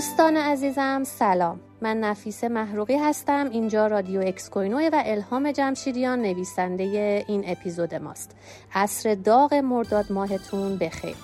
دوستان عزیزم سلام. من نفیسه محروقی هستم. اینجا رادیو اکس کوینوه و الهام جمشیدیان نویسنده این اپیزود ماست. عصر داغ مرداد ماهتون بخیر.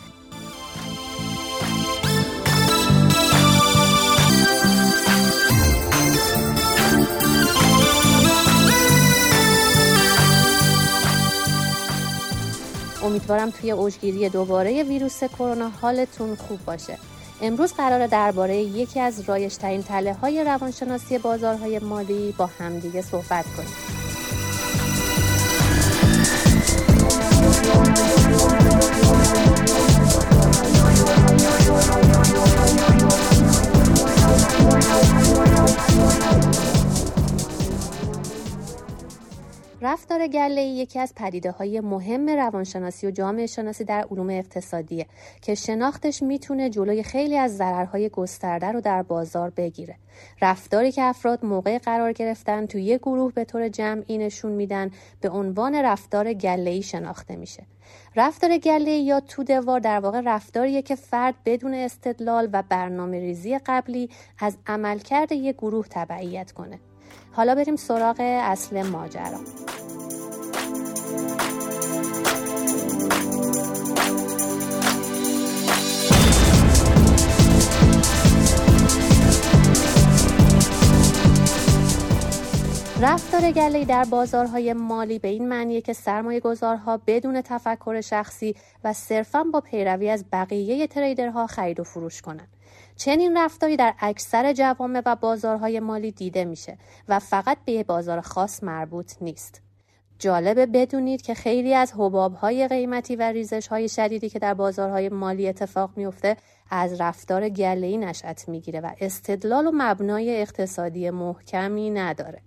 امیدوارم توی اوجگیری دوباره ویروس کرونا حالتون خوب باشه. امروز قرار درباره یکی از رایشترین تله های روانشناسی بازارهای مالی با همدیگه صحبت کنیم. رفتار گله یکی از پدیده های مهم روانشناسی و جامعه شناسی در علوم اقتصادیه که شناختش می‌تونه جلوی خیلی از ضررهای گسترده رو در بازار بگیره. رفتاری که افراد موقع قرار گرفتن توی یک گروه به طور جمعی نشون میدن به عنوان رفتار گله شناخته میشه. رفتار گله یا تو دوار در واقع رفتاریه که فرد بدون استدلال و برنامه ریزی قبلی از عملکرد یک گروه تبعیت کنه. حالا بریم سراغ اصل ماجرا. رفتار گله در بازارهای مالی به این معنیه که سرمایه گذارها بدون تفکر شخصی و صرفا با پیروی از بقیه تریدرها خرید و فروش کنند. چنین رفتاری در اکثر جوامع و بازارهای مالی دیده میشه و فقط به بازار خاص مربوط نیست. جالبه بدونید که خیلی از حبابهای قیمتی و ریزش شدیدی که در بازارهای مالی اتفاق میفته از رفتار گله‌ای نشأت می‌گیره و استدلال و مبنای اقتصادی محکمی نداره.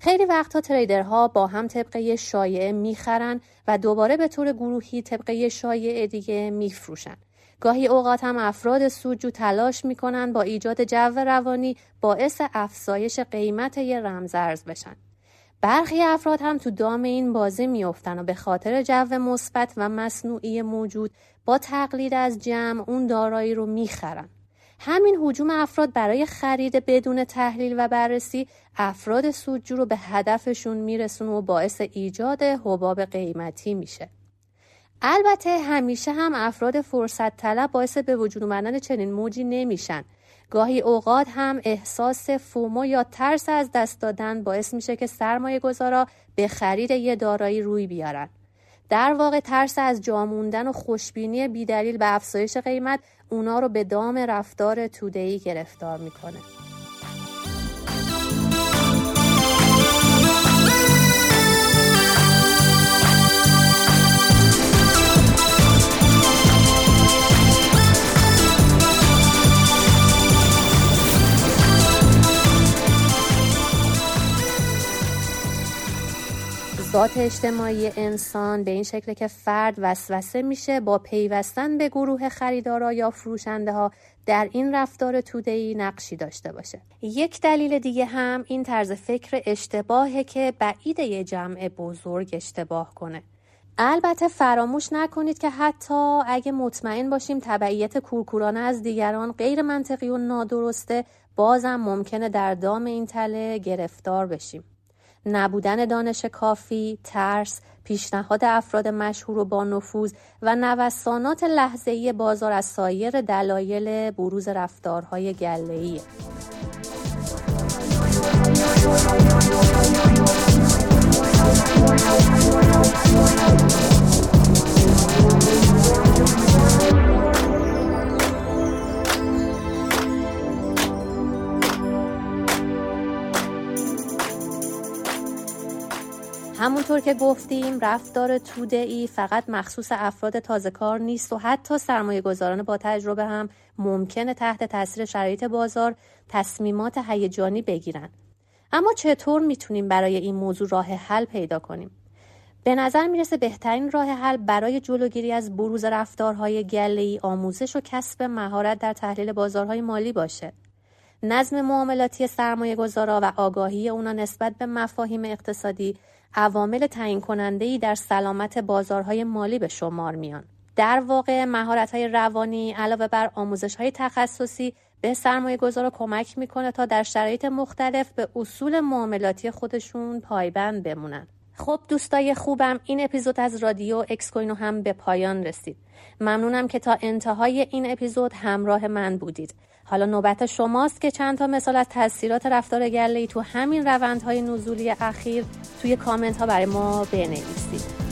خیلی وقتها تریدرها با هم طبقه شایعه می‌خرن و دوباره به طور گروهی طبقه شایعه دیگه میفروشن. گاهی اوقات هم افراد سودجو تلاش می‌کنن با ایجاد جو روانی باعث افزایش قیمت یه رمزرز بشن. برخی افراد هم تو دام این بازی میافتن و به خاطر جو مثبت و مصنوعی موجود با تقلید از جمع اون دارایی رو می‌خرن. همین حجوم افراد برای خرید بدون تحلیل و بررسی افراد سودجو رو به هدفشون میرسونه و باعث ایجاد حباب قیمتی میشه. البته همیشه هم افراد فرصت طلب باعث به وجود اومدن چنین موجی نمیشن گاهی اوقات هم احساس فومو یا ترس از دست دادن باعث میشه که سرمایه گذارا به خرید یه دارایی روی بیارن در واقع ترس از جاموندن و خوشبینی بیدلیل به افزایش قیمت اونا رو به دام رفتار تودهی گرفتار می‌کنه. ذات اجتماعی انسان به این شکل که فرد وسوسه میشه با پیوستن به گروه خریدارا یا فروشنده ها در این رفتار تودهی نقشی داشته باشه. یک دلیل دیگه هم این طرز فکر اشتباهه که بعید یه جمع بزرگ اشتباه کنه. البته فراموش نکنید که حتی اگه مطمئن باشیم تبعیت کورکورانه از دیگران غیر منطقی و نادرسته بازم ممکنه در دام این تله گرفتار بشیم. نبودن دانش کافی، ترس، پیشنهاد افراد مشهور و با نفوذ و نوسانات لحظه‌ای بازار از سایر دلایل بروز رفتارهای گله‌ای. همونطور که گفتیم رفتار توده ای فقط مخصوص افراد تازه کار نیست و حتی سرمایه گذاران با تجربه هم ممکنه تحت تاثیر شرایط بازار تصمیمات هیجانی بگیرن. اما چطور می‌تونیم برای این موضوع راه حل پیدا کنیم؟ به نظر می‌رسه بهترین راه حل برای جلوگیری از بروز رفتارهای گله آموزش و کسب مهارت در تحلیل بازارهای مالی باشه. نظم معاملاتی سرمایه گذارا و آگاهی اونا نسبت به مفاهیم اقتصادی عوامل تعیین کننده ای در سلامت بازارهای مالی به شمار میان. در واقع مهارت های روانی علاوه بر آموزش های تخصصی به سرمایه گذار کمک می‌کنه تا در شرایط مختلف به اصول معاملاتی خودشون پایبند بمونن. خب دوستای خوبم این اپیزود از رادیو اکسکوینو هم به پایان رسید. ممنونم که تا انتهای این اپیزود همراه من بودید. حالا نوبت شماست که چند تا مثال از تاثیرات رفتار گله تو همین روندهای نزولی اخیر توی کامنت ها برای ما بنویسید.